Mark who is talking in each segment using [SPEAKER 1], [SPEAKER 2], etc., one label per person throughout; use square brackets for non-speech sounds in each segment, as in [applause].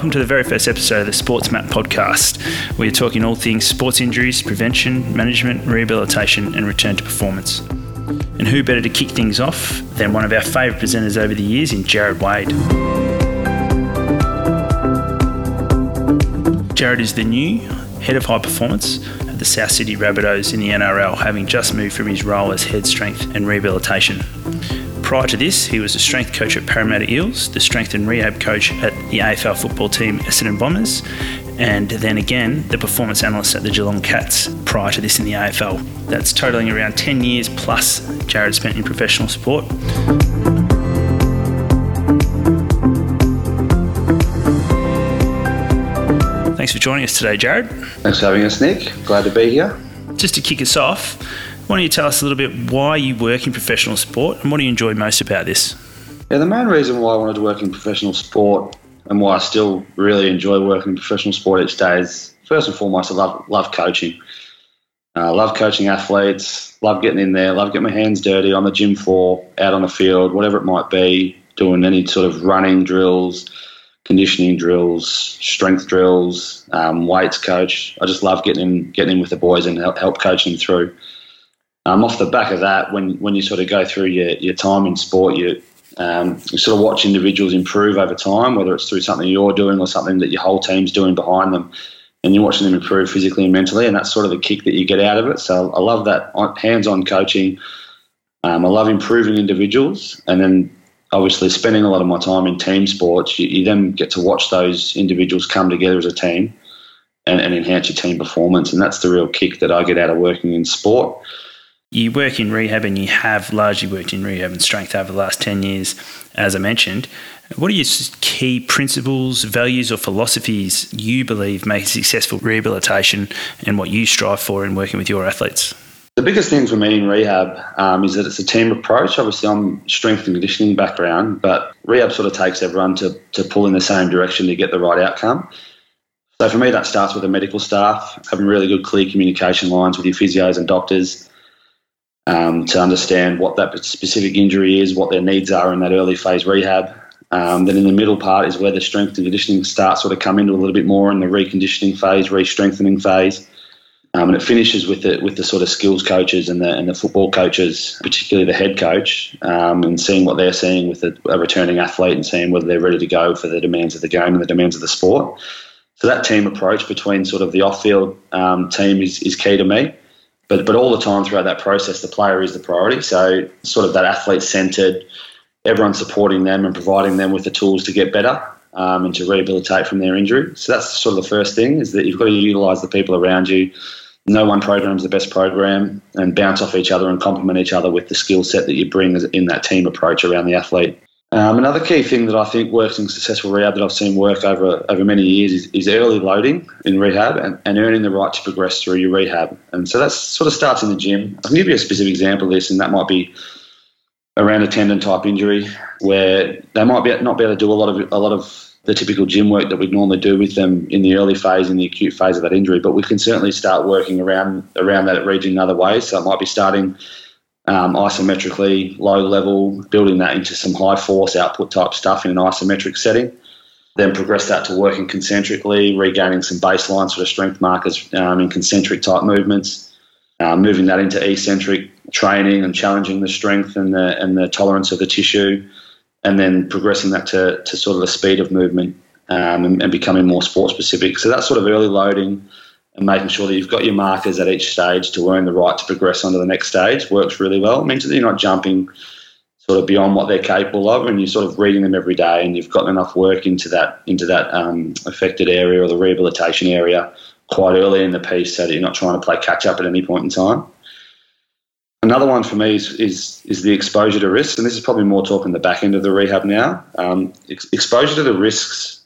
[SPEAKER 1] welcome to the very first episode of the Sports Map podcast. We're talking all things sports injuries, prevention, management, rehabilitation, and return to performance. And who better to kick things off than one of our favourite presenters over the years in Jarrod Wade. Jarrod is the new head of high performance at the South Sydney Rabbitohs in the NRL, having just moved from his role as head strength and rehabilitation. Prior to this, he was a strength coach at Parramatta Eels, the strength and rehab coach at the AFL football team Essendon Bombers, and then again the performance analyst at the Geelong Cats prior to this in the AFL. That's totaling around 10 years plus Jarrod spent in professional sport. Thanks for joining us today, Jarrod.
[SPEAKER 2] Thanks for having us, Nick. Glad to be here.
[SPEAKER 1] Just to kick us off, why don't you tell us a little bit why you work in professional sport and what do you enjoy most about this?
[SPEAKER 2] Yeah, the main reason why I wanted to work in professional sport and why I still really enjoy working in professional sport each day is first and foremost, I love love coaching. I uh, love coaching athletes, love getting in there, love getting my hands dirty on the gym floor, out on the field, whatever it might be, doing any sort of running drills, conditioning drills, strength drills, um, weights coach. I just love getting in, getting in with the boys and help, help coach them through. Um, off the back of that, when, when you sort of go through your, your time in sport, you um, you sort of watch individuals improve over time, whether it's through something you're doing or something that your whole team's doing behind them, and you're watching them improve physically and mentally, and that's sort of the kick that you get out of it. So I love that hands-on coaching. Um, I love improving individuals, and then obviously spending a lot of my time in team sports. You, you then get to watch those individuals come together as a team and, and enhance your team performance, and that's the real kick that I get out of working in sport
[SPEAKER 1] you work in rehab and you have largely worked in rehab and strength over the last 10 years, as I mentioned. What are your key principles, values, or philosophies you believe make successful rehabilitation and what you strive for in working with your athletes?
[SPEAKER 2] The biggest thing for me in rehab um, is that it's a team approach. Obviously, I'm strength and conditioning background, but rehab sort of takes everyone to, to pull in the same direction to get the right outcome. So for me, that starts with the medical staff, having really good, clear communication lines with your physios and doctors, um, to understand what that specific injury is, what their needs are in that early phase rehab. Um, then in the middle part is where the strength and conditioning starts sort of come into a little bit more in the reconditioning phase, re-strengthening phase. Um, and it finishes with the with the sort of skills coaches and the and the football coaches, particularly the head coach, um, and seeing what they're seeing with a, a returning athlete and seeing whether they're ready to go for the demands of the game and the demands of the sport. So that team approach between sort of the off-field um, team is, is key to me. But but all the time throughout that process, the player is the priority. So sort of that athlete centered, everyone supporting them and providing them with the tools to get better um, and to rehabilitate from their injury. So that's sort of the first thing is that you've got to utilise the people around you. No one program is the best program, and bounce off each other and complement each other with the skill set that you bring in that team approach around the athlete. Um, another key thing that I think works in successful rehab that I've seen work over over many years is, is early loading in rehab and, and, earning the right to progress through your rehab. And so that sort of starts in the gym. I can give you a specific example of this, and that might be around a tendon type injury where they might be not be able to do a lot of a lot of the typical gym work that we'd normally do with them in the early phase, in the acute phase of that injury. But we can certainly start working around around that region in other ways. So it might be starting um, isometrically, low level, building that into some high force output type stuff in an isometric setting. Then progress that to working concentrically, regaining some baseline sort of strength markers um, in concentric type movements, uh, moving that into eccentric training and challenging the strength and the, and the tolerance of the tissue, and then progressing that to, to sort of the speed of movement um, and, and becoming more sport specific. So that's sort of early loading and making sure that you've got your markers at each stage to earn the right to progress onto the next stage works really well. It means that you're not jumping sort of beyond what they're capable of, and you're sort of reading them every day, and you've got enough work into that into that um, affected area or the rehabilitation area quite early in the piece, so that you're not trying to play catch up at any point in time. Another one for me is, is, is the exposure to risks, and this is probably more talking the back end of the rehab now. Um, ex- exposure to the risks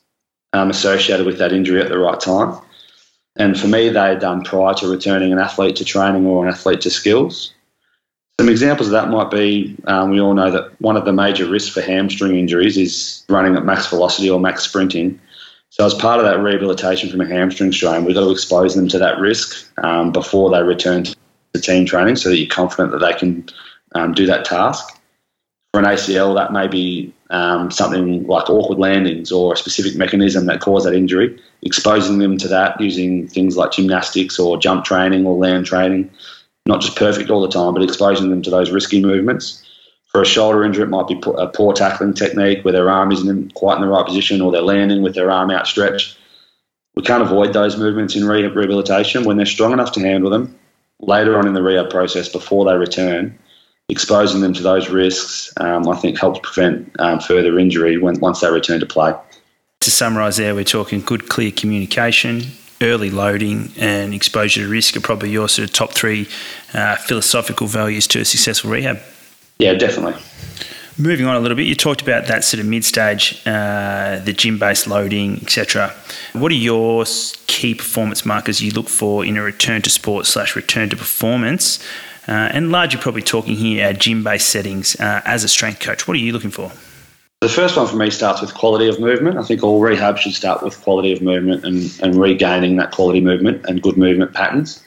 [SPEAKER 2] um, associated with that injury at the right time. And for me, they are done prior to returning an athlete to training or an athlete to skills. Some examples of that might be um, we all know that one of the major risks for hamstring injuries is running at max velocity or max sprinting. So, as part of that rehabilitation from a hamstring strain, we've got to expose them to that risk um, before they return to team training so that you're confident that they can um, do that task. For an ACL, that may be um, something like awkward landings or a specific mechanism that caused that injury, exposing them to that using things like gymnastics or jump training or land training, not just perfect all the time, but exposing them to those risky movements. For a shoulder injury, it might be a poor tackling technique where their arm isn't quite in the right position or they're landing with their arm outstretched. We can't avoid those movements in rehabilitation when they're strong enough to handle them later on in the rehab process before they return exposing them to those risks, um, I think, helps prevent um, further injury when once they return to play.
[SPEAKER 1] To summarise, there we're talking good, clear communication, early loading, and exposure to risk are probably your sort of top three uh, philosophical values to a successful rehab.
[SPEAKER 2] Yeah, definitely.
[SPEAKER 1] Moving on a little bit, you talked about that sort of mid-stage, uh, the gym-based loading, etc. What are your key performance markers you look for in a return to sport slash return to performance? Uh, and largely probably talking here at gym-based settings uh, as a strength coach. What are you looking for?
[SPEAKER 2] The first one for me starts with quality of movement. I think all rehab should start with quality of movement and, and regaining that quality movement and good movement patterns.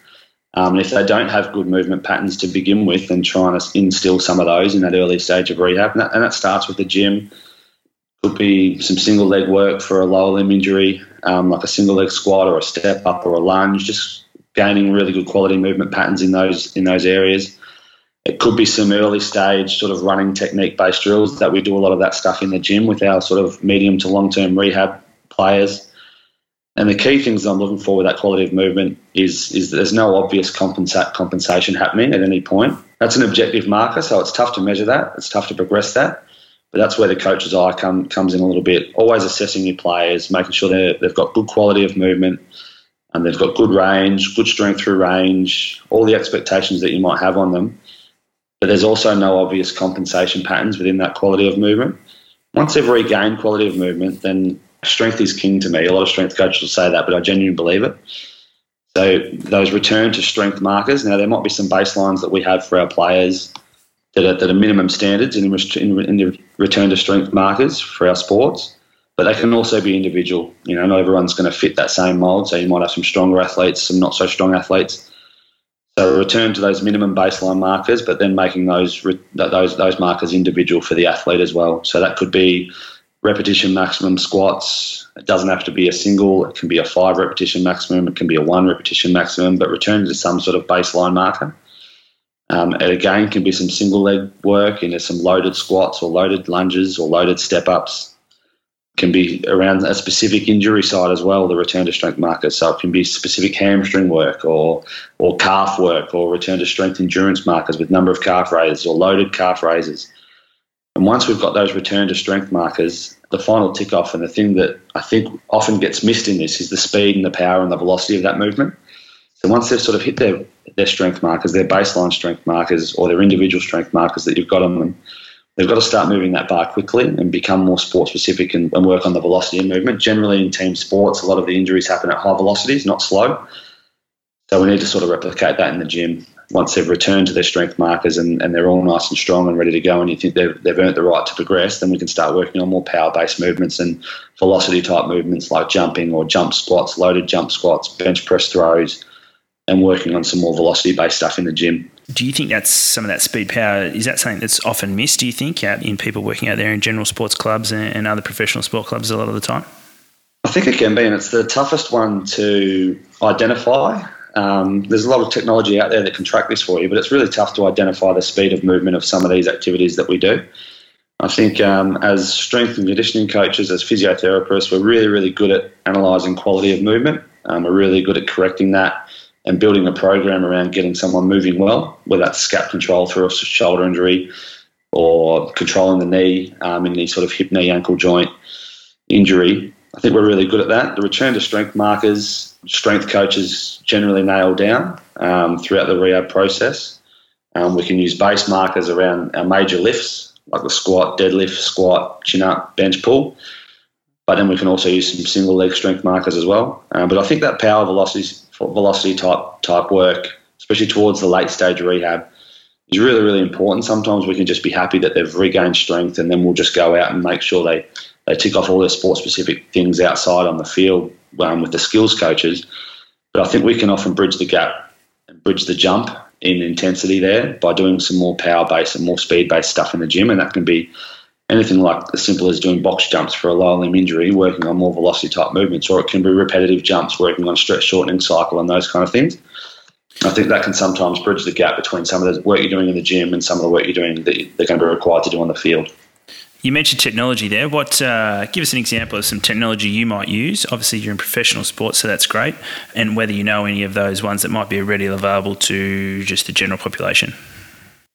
[SPEAKER 2] Um, and if they don't have good movement patterns to begin with, then trying to instill some of those in that early stage of rehab. And that, and that starts with the gym. Could be some single leg work for a lower limb injury, um, like a single leg squat or a step up or a lunge, just gaining really good quality movement patterns in those in those areas. It could be some early stage sort of running technique based drills that we do a lot of that stuff in the gym with our sort of medium to long term rehab players. And the key things I'm looking for with that quality of movement is is there's no obvious compensa- compensation happening at any point. That's an objective marker, so it's tough to measure that. It's tough to progress that. But that's where the coach's eye come, comes in a little bit. Always assessing your players, making sure they've got good quality of movement, and they've got good range, good strength through range, all the expectations that you might have on them. But there's also no obvious compensation patterns within that quality of movement. Once they've regained quality of movement, then strength is king to me. A lot of strength coaches will say that, but I genuinely believe it. So those return to strength markers. Now there might be some baselines that we have for our players that are, that are minimum standards in, in, in the return to strength markers for our sports but they can also be individual. You know, not everyone's going to fit that same mold. So you might have some stronger athletes, some not so strong athletes. So return to those minimum baseline markers, but then making those those those markers individual for the athlete as well. So that could be repetition maximum squats. It doesn't have to be a single. It can be a five repetition maximum. It can be a one repetition maximum. But return to some sort of baseline marker. Um, it again can be some single leg work into some loaded squats or loaded lunges or loaded step ups can be around a specific injury side as well, the return to strength markers. So it can be specific hamstring work or or calf work or return to strength endurance markers with number of calf raises or loaded calf raises. And once we've got those return to strength markers, the final tick off and the thing that I think often gets missed in this is the speed and the power and the velocity of that movement. So once they've sort of hit their, their strength markers, their baseline strength markers or their individual strength markers that you've got on them, they've got to start moving that bar quickly and become more sport specific and, and, work on the velocity and movement. Generally, in team sports, a lot of the injuries happen at high velocities, not slow. So we need to sort of replicate that in the gym once they've returned to their strength markers and, and they're all nice and strong and ready to go and you think they've, they've earned the right to progress, then we can start working on more power based movements and velocity type movements like jumping or jump squats, loaded jump squats, bench press throws, and working on some more velocity based stuff in the gym.
[SPEAKER 1] Do you think that's some of that speed power? Is that something that's often missed, do you think, out in people working out there in general sports clubs and, other professional sport clubs a lot of the time?
[SPEAKER 2] I think it can be, and it's the toughest one to identify. Um, there's a lot of technology out there that can track this for you, but it's really tough to identify the speed of movement of some of these activities that we do. I think um, as strength and conditioning coaches, as physiotherapists, we're really, really good at analysing quality of movement. Um, we're really good at correcting that and building a program around getting someone moving well, whether that's scap control through a shoulder injury or controlling the knee um, in the sort of hip, knee, ankle joint injury. I think we're really good at that. The return to strength markers, strength coaches generally nail down um, throughout the rehab process. Um, we can use base markers around our major lifts, like the squat, deadlift, squat, chin up, bench pull. But then we can also use some single leg strength markers as well. Uh, but I think that power velocity velocity type type work, especially towards the late stage rehab, is really really important. Sometimes we can just be happy that they've regained strength, and then we'll just go out and make sure they they tick off all their sport specific things outside on the field um, with the skills coaches. But I think we can often bridge the gap and bridge the jump in intensity there by doing some more power based and more speed based stuff in the gym, and that can be anything like as simple as doing box jumps for a lower limb injury, working on more velocity type movements, or it can be repetitive jumps, working on stretch shortening cycle and those kind of things. I think that can sometimes bridge the gap between some of the work you're doing in the gym and some of the work you're doing that they're going to be required to do on the field.
[SPEAKER 1] You mentioned technology there. What? Uh, give us an example of some technology you might use. Obviously, you're in professional sports, so that's great. And whether you know any of those ones that might be readily available to just the general population.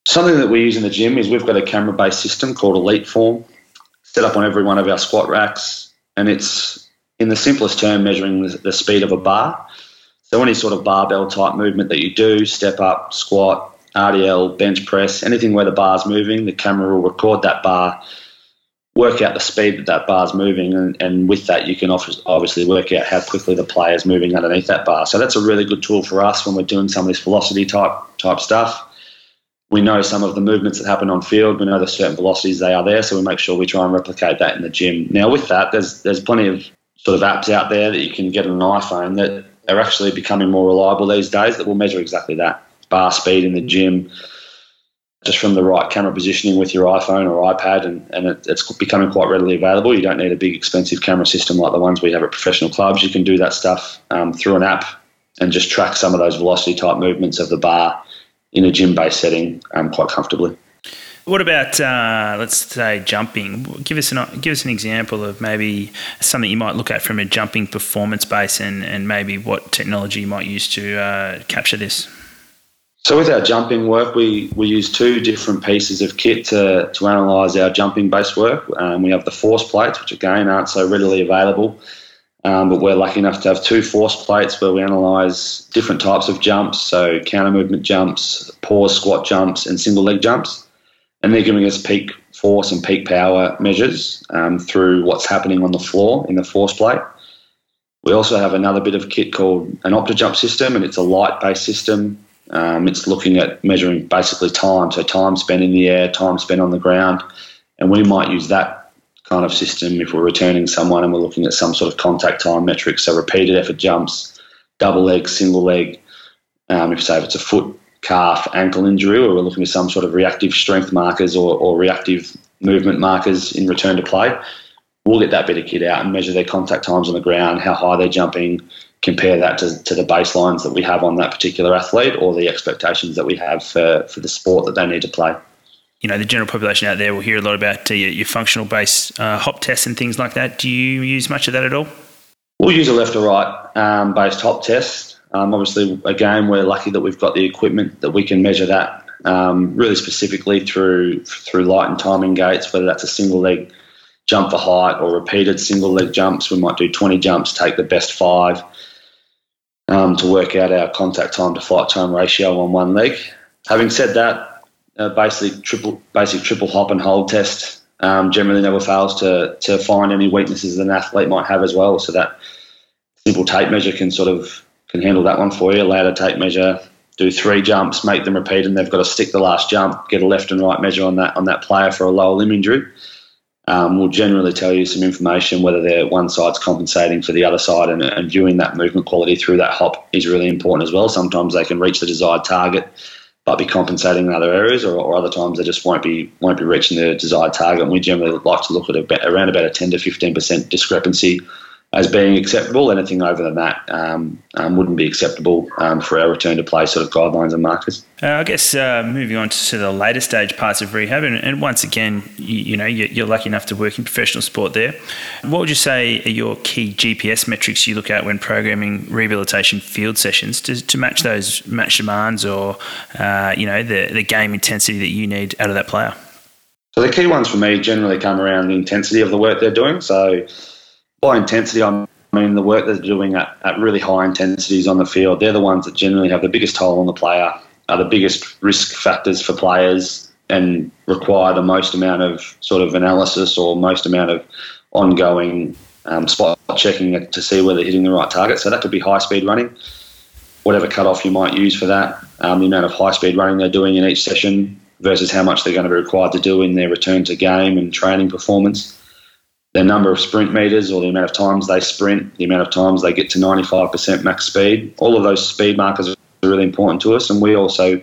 [SPEAKER 2] Something that we use in the gym is we've got a camera-based system called Elite Form, set up on every one of our squat racks, and it's in the simplest term measuring the, speed of a bar. So any sort of barbell type movement that you do, step up, squat, RDL, bench press, anything where the bar's moving, the camera will record that bar work out the speed that that bar's moving, and, and with that, you can obviously work out how quickly the player is moving underneath that bar. So that's a really good tool for us when we're doing some of this velocity type type stuff. We know some of the movements that happen on field. We know the certain velocities they are there, so we make sure we try and replicate that in the gym. Now, with that, there's there's plenty of sort of apps out there that you can get on an iPhone that are actually becoming more reliable these days that will measure exactly that bar speed in the gym just from the right camera positioning with your iPhone or iPad, and, and it, it's becoming quite readily available. You don't need a big, expensive camera system like the ones we have at professional clubs. You can do that stuff um, through an app and just track some of those velocity type movements of the bar in a gym based setting um, quite comfortably.
[SPEAKER 1] What about uh, let's say jumping? Give us an give us an example of maybe something you might look at from a jumping performance base, and, and maybe what technology you might use to uh, capture this.
[SPEAKER 2] So with our jumping work, we, we use two different pieces of kit to, to analyse our jumping based work. Um, we have the force plates, which again aren't so readily available, um, but we're lucky enough to have two force plates where we analyse different types of jumps, so counter movement jumps, pause squat jumps, and single leg jumps. And they're giving us peak force and peak power measures um, through what's happening on the floor in the force plate. We also have another bit of kit called an OptoJump system, and it's a light based system um, it's looking at measuring basically time, so time spent in the air, time spent on the ground, and we might use that kind of system if we're returning someone and we're looking at some sort of contact time metrics, so repeated effort jumps, double leg, single leg. Um, if say it's a foot, calf, ankle injury, or we're looking at some sort of reactive strength markers or, or reactive movement markers in return to play, we'll get that bit of kit out and measure their contact times on the ground, how high they're jumping, compare that to, to the baselines that we have on that particular athlete or the expectations that we have for, for the sport that they need to play.
[SPEAKER 1] You know, the general population out there will hear a lot about uh, your, your, functional based uh, hop tests and things like that. Do you use much of that at all?
[SPEAKER 2] We'll use a left or right um, based hop test. Um, obviously, again, we're lucky that we've got the equipment that we can measure that um, really specifically through through light and timing gates, whether that's a single leg jump for height or repeated single leg jumps. We might do 20 jumps, take the best five um, to work out our contact time to flight time ratio on one leg. Having said that, basically triple basic triple hop and hold test um, generally never fails to to find any weaknesses that an athlete might have as well. So that simple tape measure can sort of can handle that one for you. Ladder tape measure, do three jumps, make them repeat, and they've got to stick the last jump, get a left and right measure on that on that player for a lower limb injury um, will generally tell you some information whether they're one side's compensating for the other side and, and viewing that movement quality through that hop is really important as well. Sometimes they can reach the desired target but be compensating in other areas, or, or, other times they just won't be won't be reaching the desired target. And we generally like to look at a, around about a 10 to 15 percent discrepancy as being acceptable. Anything over than that um, um, wouldn't be acceptable um, for our return to play sort of guidelines and markers.
[SPEAKER 1] Uh, I guess uh, moving on to the later stage parts of rehab, and, and once again, you, you, know, you're lucky enough to work in professional sport there. What would you say are your key GPS metrics you look at when programming rehabilitation field sessions to, to match those match demands or, uh, you know, the, the game intensity that you need out of that player?
[SPEAKER 2] So the key ones for me generally come around the intensity of the work they're doing. So by intensity, I mean the work they're doing at, at really high intensities on the field. They're the ones that generally have the biggest toll on the player, are the biggest risk factors for players, and require the most amount of sort of analysis or most amount of ongoing um, spot checking to see whether they're hitting the right target. So that could be high speed running, whatever cutoff you might use for that, um, the amount of high speed running they're doing in each session versus how much they're going to be required to do in their return to game and training performance the number of sprint meters or the amount of times they sprint, the amount of times they get to 95% max speed. All of those speed markers are really important to us. And we also,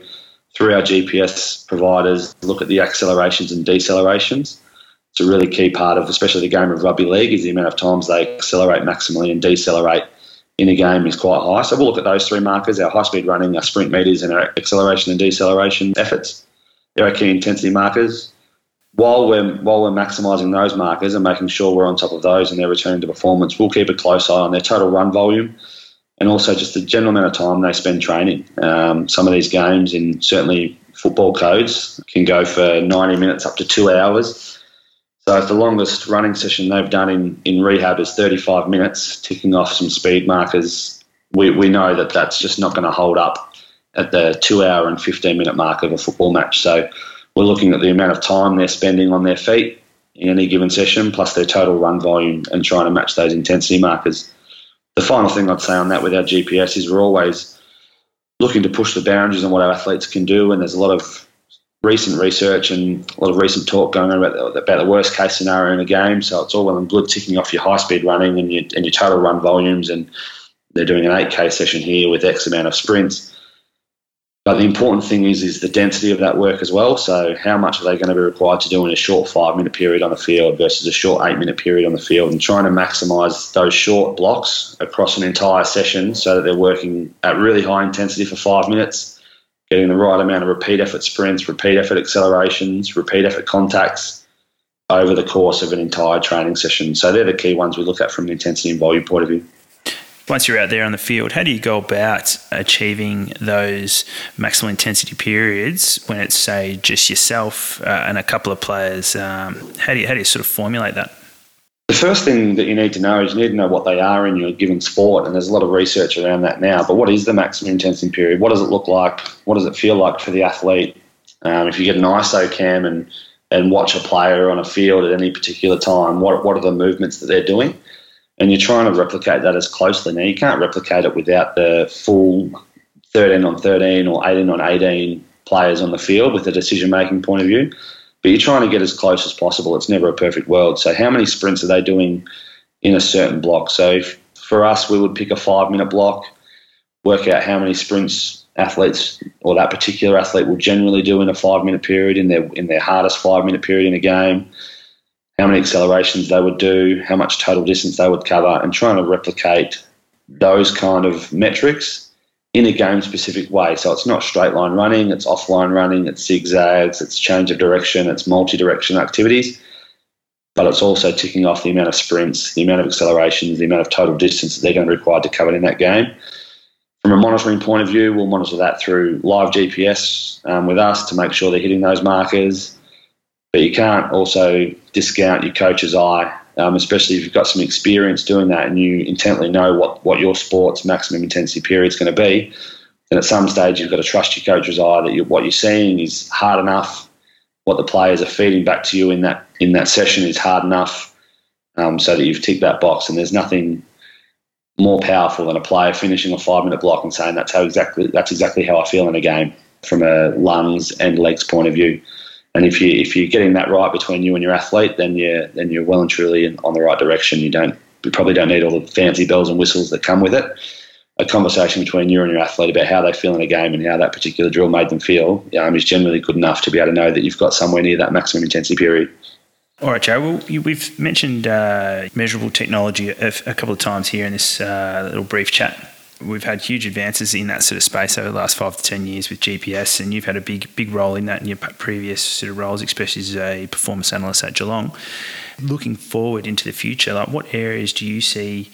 [SPEAKER 2] through our GPS providers, look at the accelerations and decelerations it's a really key part of, especially the game of rugby league, is the amount of times they accelerate maximally and decelerate in a game is quite high. So we'll look at those three markers: our high speed running, our sprint meters, and our acceleration and deceleration efforts. They're our key intensity markers. While we're while we're maximising those markers and making sure we're on top of those and they're returning to performance, we'll keep a close eye on their total run volume and also just the general amount of time they spend training. Um, some of these games, in certainly football codes, can go for 90 minutes up to two hours. So if the longest running session they've done in, in rehab is 35 minutes, ticking off some speed markers, we, we know that that's just not going to hold up at the two hour and 15 minute mark of a football match. So we're looking at the amount of time they're spending on their feet in any given session, plus their total run volume, and trying to match those intensity markers. The final thing I'd say on that with our GPS is we're always looking to push the boundaries on what our athletes can do, and there's a lot of recent research and a lot of recent talk going on about the, about the worst case scenario in a game. So it's all well and good ticking off your high speed running and your, and your total run volumes, and they're doing an 8K session here with X amount of sprints. But the important thing is is the density of that work as well. So how much are they going to be required to do in a short five minute period on the field versus a short eight minute period on the field, and trying to maximise those short blocks across an entire session so that they're working at really high intensity for five minutes getting the right amount of repeat effort sprints, repeat effort accelerations, repeat effort contacts over the course of an entire training session. So they're the key ones we look at from an intensity and volume point of view.
[SPEAKER 1] Once you're out there on the field, how do you go about achieving those maximal intensity periods when it's, say, just yourself uh, and a couple of players? Um, how, do you, how do you sort of formulate that?
[SPEAKER 2] The first thing that you need to know is you need to know what they are in your given sport, and there's a lot of research around that now. But what is the maximum intensity period? What does it look like? What does it feel like for the athlete? Um, if you get an ISO cam and and watch a player on a field at any particular time, what what are the movements that they're doing? And you're trying to replicate that as closely. Now you can't replicate it without the full 13 on 13 or 18 on 18 players on the field with a decision making point of view but you're trying to get as close as possible. It's never a perfect world. So, how many sprints are they doing in a certain block? So, if, for us, we would pick a five minute block, work out how many sprints athletes or that particular athlete will generally do in a five minute period in their in their hardest five minute period in a game, how many accelerations they would do, how much total distance they would cover, and trying to replicate those kind of metrics in a game specific way. So it's not straight line running, it's offline running, it's zigzags, it's change of direction, it's multi direction activities. But it's also ticking off the amount of sprints, the amount of accelerations, the amount of total distance that they're going to require to cover in that game. From a monitoring point of view, we'll monitor that through live GPS um, with us to make sure they're hitting those markers. But you can't also discount your coach's eye um, especially if you've got some experience doing that and you intently know what, what your sport's maximum intensity period is going to be, then at some stage you've got to trust your coach's eye that you, what you're seeing is hard enough. What the players are feeding back to you in that in that session is hard enough, um, so that you've ticked that box. And there's nothing more powerful than a player finishing a five minute block and saying that's how exactly that's exactly how I feel in a game from a lungs and legs point of view. And if you if you're getting that right between you and your athlete, then you then you're well and truly in, on the right direction. You don't you probably don't need all the fancy bells and whistles that come with it. A conversation between you and your athlete about how they feel in a game and how that particular drill made them feel um, is generally good enough to be able to know that you've got somewhere near that maximum intensity period.
[SPEAKER 1] All right, Joe. Well, we've mentioned uh, measurable technology a, a, couple of times here in this uh, little brief chat we've had huge advances in that sort of space over the last five to ten years with GPS, and you've had a big big role in that in your previous sort of roles, especially as a performance analyst at Geelong. Looking forward into the future, like what areas do you see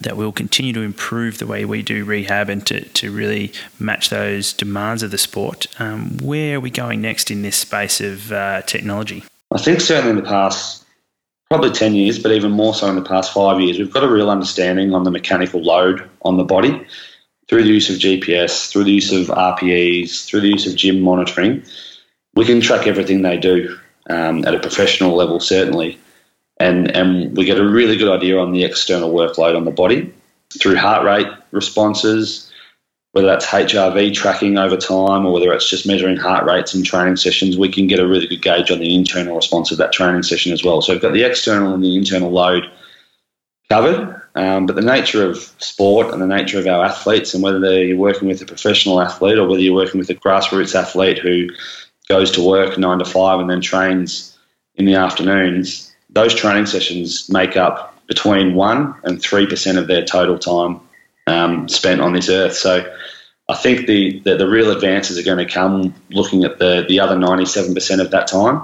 [SPEAKER 1] that will continue to improve the way we do rehab and to, to really match those demands of the sport? Um, where are we going next in this space of uh, technology?
[SPEAKER 2] I think certainly in the past probably 10 years, but even more so in the past five years, we've got a real understanding on the mechanical load on the body through the use of GPS, through the use of RPEs, through the use of gym monitoring. We can track everything they do um, at a professional level, certainly. And, and we get a really good idea on the external workload on the body through heart rate responses, whether that's HRV tracking over time or whether it's just measuring heart rates in training sessions, we can get a really good gauge on the internal response of that training session as well. So we've got the external and the internal load covered. Um, but the nature of sport and the nature of our athletes, and whether you're working with a professional athlete or whether you're working with a grassroots athlete who goes to work nine to five and then trains in the afternoons, those training sessions make up between 1% and 3% of their total time um, spent on this earth. So I think the, the, the, real advances are going to come looking at the, the other 97% of that time.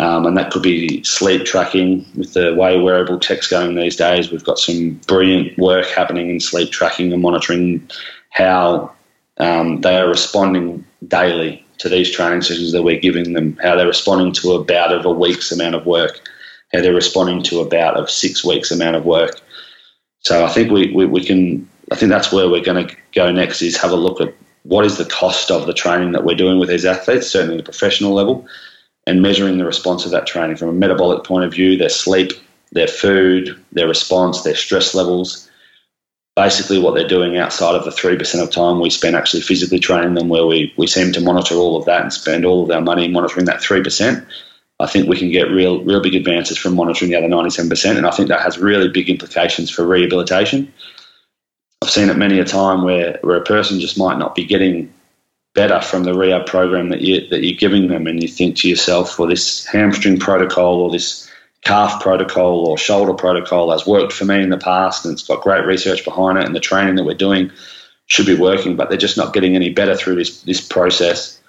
[SPEAKER 2] Um, and that could be sleep tracking with the way wearable tech's going these days. We've got some brilliant work happening in sleep tracking and monitoring how um, they are responding daily to these training sessions that we're giving them, how they're responding to about of a week's amount of work, how they're responding to about of six weeks amount of work. So I think we, we, we can, I think that's where we're going to go next is have a look at what is the cost of the training that we're doing with these athletes, certainly at the professional level, and measuring the response of that training from a metabolic point of view, their sleep, their food, their response, their stress levels, basically what they're doing outside of the 3% of time we spend actually physically training them, where we, we seem to monitor all of that and spend all of our money monitoring that 3%. I think we can get real, real big advances from monitoring the other 97%. And I think that has really big implications for rehabilitation. I've seen it many a time where, where a person just might not be getting better from the rehab program that you that you're giving them, and you think to yourself, well, this hamstring protocol or this calf protocol or shoulder protocol has worked for me in the past, and it's got great research behind it, and the training that we're doing should be working, but they're just not getting any better through this this process.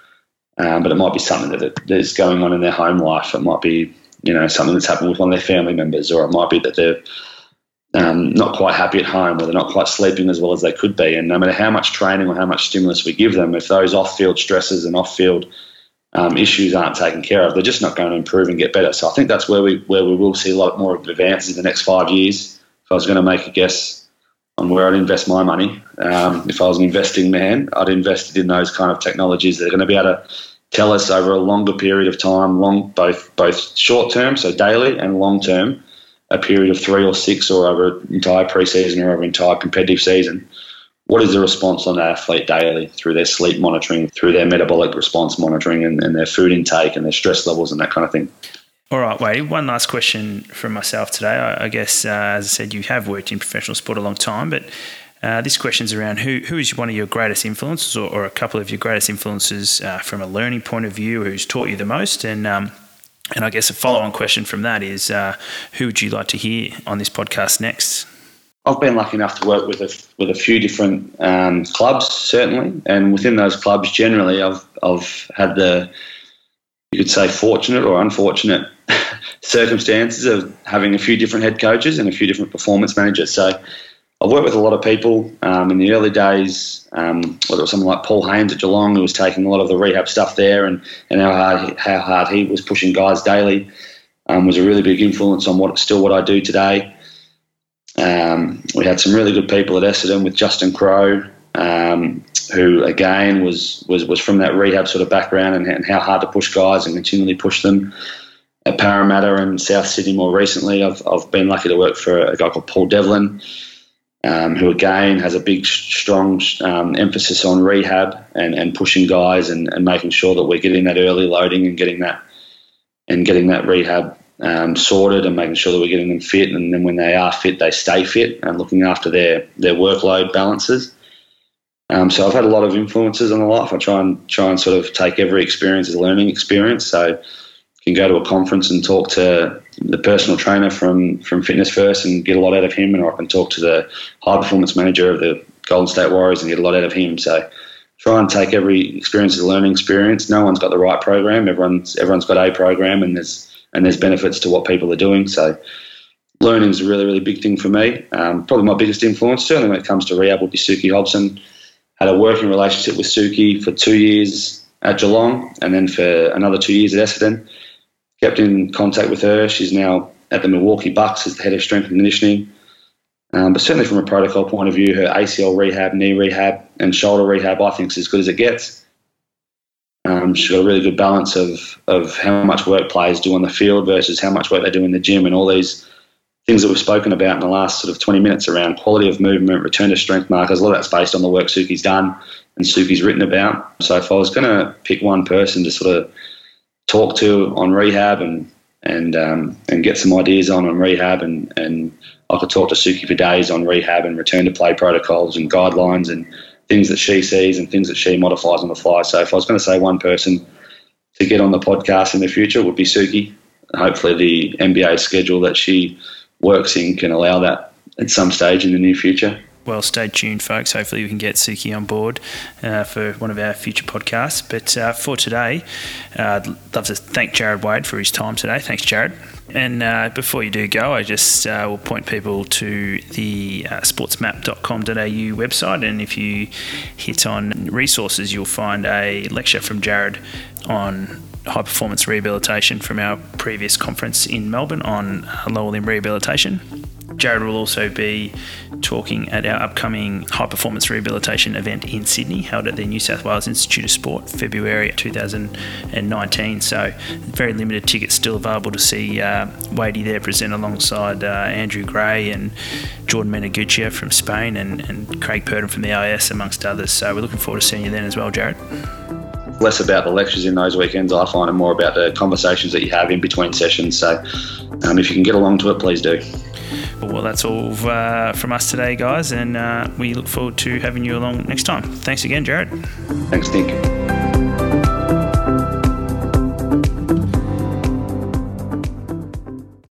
[SPEAKER 2] Um, but it might be something that, that is going on in their home life. It might be you know something that's happened with one of their family members, or it might be that they're um, not quite happy at home or they're not quite sleeping as well as they could be. And no matter how much training or how much stimulus we give them, if those off field stresses and off field um, issues aren't taken care of, they're just not going to improve and get better. So I think that's where we where we will see a lot more advances in the next five years. If I was going to make a guess on where I'd invest my money, um, if I was an investing man, I'd invest in those kind of technologies that are going to be able to tell us over a longer period of time, long both both short term, so daily, and long term, a period of three or six or over an entire preseason or over an entire competitive season, what is the response on that athlete daily through their sleep monitoring, through their metabolic response monitoring, and, and their food intake and their stress levels and that kind of thing?
[SPEAKER 1] All right, Wade. One last question from myself today. I, I guess, uh, as I said, you have worked in professional sport a long time, but uh, this question's around who who is one of your greatest influences, or, or a couple of your greatest influences uh, from a learning point of view, who's taught you the most, and um, and I guess a follow on question from that is uh, who would you like to hear on this podcast next?
[SPEAKER 2] I've been lucky enough to work with a, with a few different um, clubs, certainly, and within those clubs, generally, I've I've had the you could say fortunate or unfortunate [laughs] circumstances of having a few different head coaches and a few different performance managers. So I've worked with a lot of people um, in the early days, um, whether it was someone like Paul Haynes at Geelong, who was taking a lot of the rehab stuff there, and, and how, hard, how hard he was pushing guys daily, um, was a really big influence on what still what I do today. Um, we had some really good people at Essendon with Justin Crowe, um, who again was, was was from that rehab sort of background and, and how hard to push guys and continually push them at Parramatta and South Sydney more recently. I've, I've been lucky to work for a guy called Paul Devlin, um, who again has a big, strong um, emphasis on rehab and, and pushing guys and, and making sure that we're getting that early loading and getting that and getting that rehab um, sorted and making sure that we're getting them fit. And then when they are fit, they stay fit and looking after their their workload balances. Um, so I've had a lot of influences in the life. I try and try and sort of take every experience as a learning experience. So can go to a conference and talk to the personal trainer from from Fitness First and get a lot out of him, or I can talk to the high performance manager of the Golden State Warriors and get a lot out of him. So try and take every experience as a learning experience. No one's got the right program. Everyone's everyone's got a program, and there's and there's benefits to what people are doing. So learning is a really really big thing for me. Um, probably my biggest influence, certainly when it comes to rehab, would be Suki Hobson. Had a working relationship with Suki for two years at Geelong, and then for another two years at Essendon kept in contact with her. She's now at the Milwaukee Bucks as the head of strength and conditioning. Um, but certainly from a protocol point of view, her ACL rehab, knee rehab, and shoulder rehab, I think is as good as it gets. Um, she's got a really good balance of, of how much work players do on the field versus how much work they do in the gym and all these things that we've spoken about in the last sort of 20 minutes around quality of movement, return to strength markers. A lot of that's based on the work Suki's done and Suki's written about. So if I was going to pick one person to sort of talk to on rehab and and um, and get some ideas on on rehab and and I could talk to Suki for days on rehab and return to play protocols and guidelines and things that she sees and things that she modifies on the fly. So if I was going to say one person to get on the podcast in the future, would be Suki. hopefully the NBA schedule that she works in can allow that at some stage in the near future.
[SPEAKER 1] Well, stay tuned, folks. Hopefully, we can get Suki on board uh, for one of our future podcasts. But uh, for today, uh, I'd love to thank Jarrod Wade for his time today. Thanks, Jarrod. And uh, before you do go, I just uh, will point people to the uh, sportsmap.com.au website. And if you hit on resources, you'll find a lecture from Jarrod on high performance rehabilitation from our previous conference in Melbourne on uh, lower limb rehabilitation. Jarrod will also be talking at our upcoming high performance rehabilitation event in Sydney, held at the New South Wales Institute of Sport, February 2019. So, very limited tickets still available to see uh, Wadey there present alongside uh, Andrew Gray and Jordan Meneguccia from Spain and, and Craig Purdam from the IS, amongst others. So, we're looking forward to seeing you then as well, Jarrod
[SPEAKER 2] less about the lectures in those weekends. I find it more about the conversations that you have in between sessions. So, um, if you can get along to it, please do.
[SPEAKER 1] Well, that's all uh, from us today, guys, and uh, we look forward to having you along next time. Thanks again, Jarrod.
[SPEAKER 2] Thanks, Nick.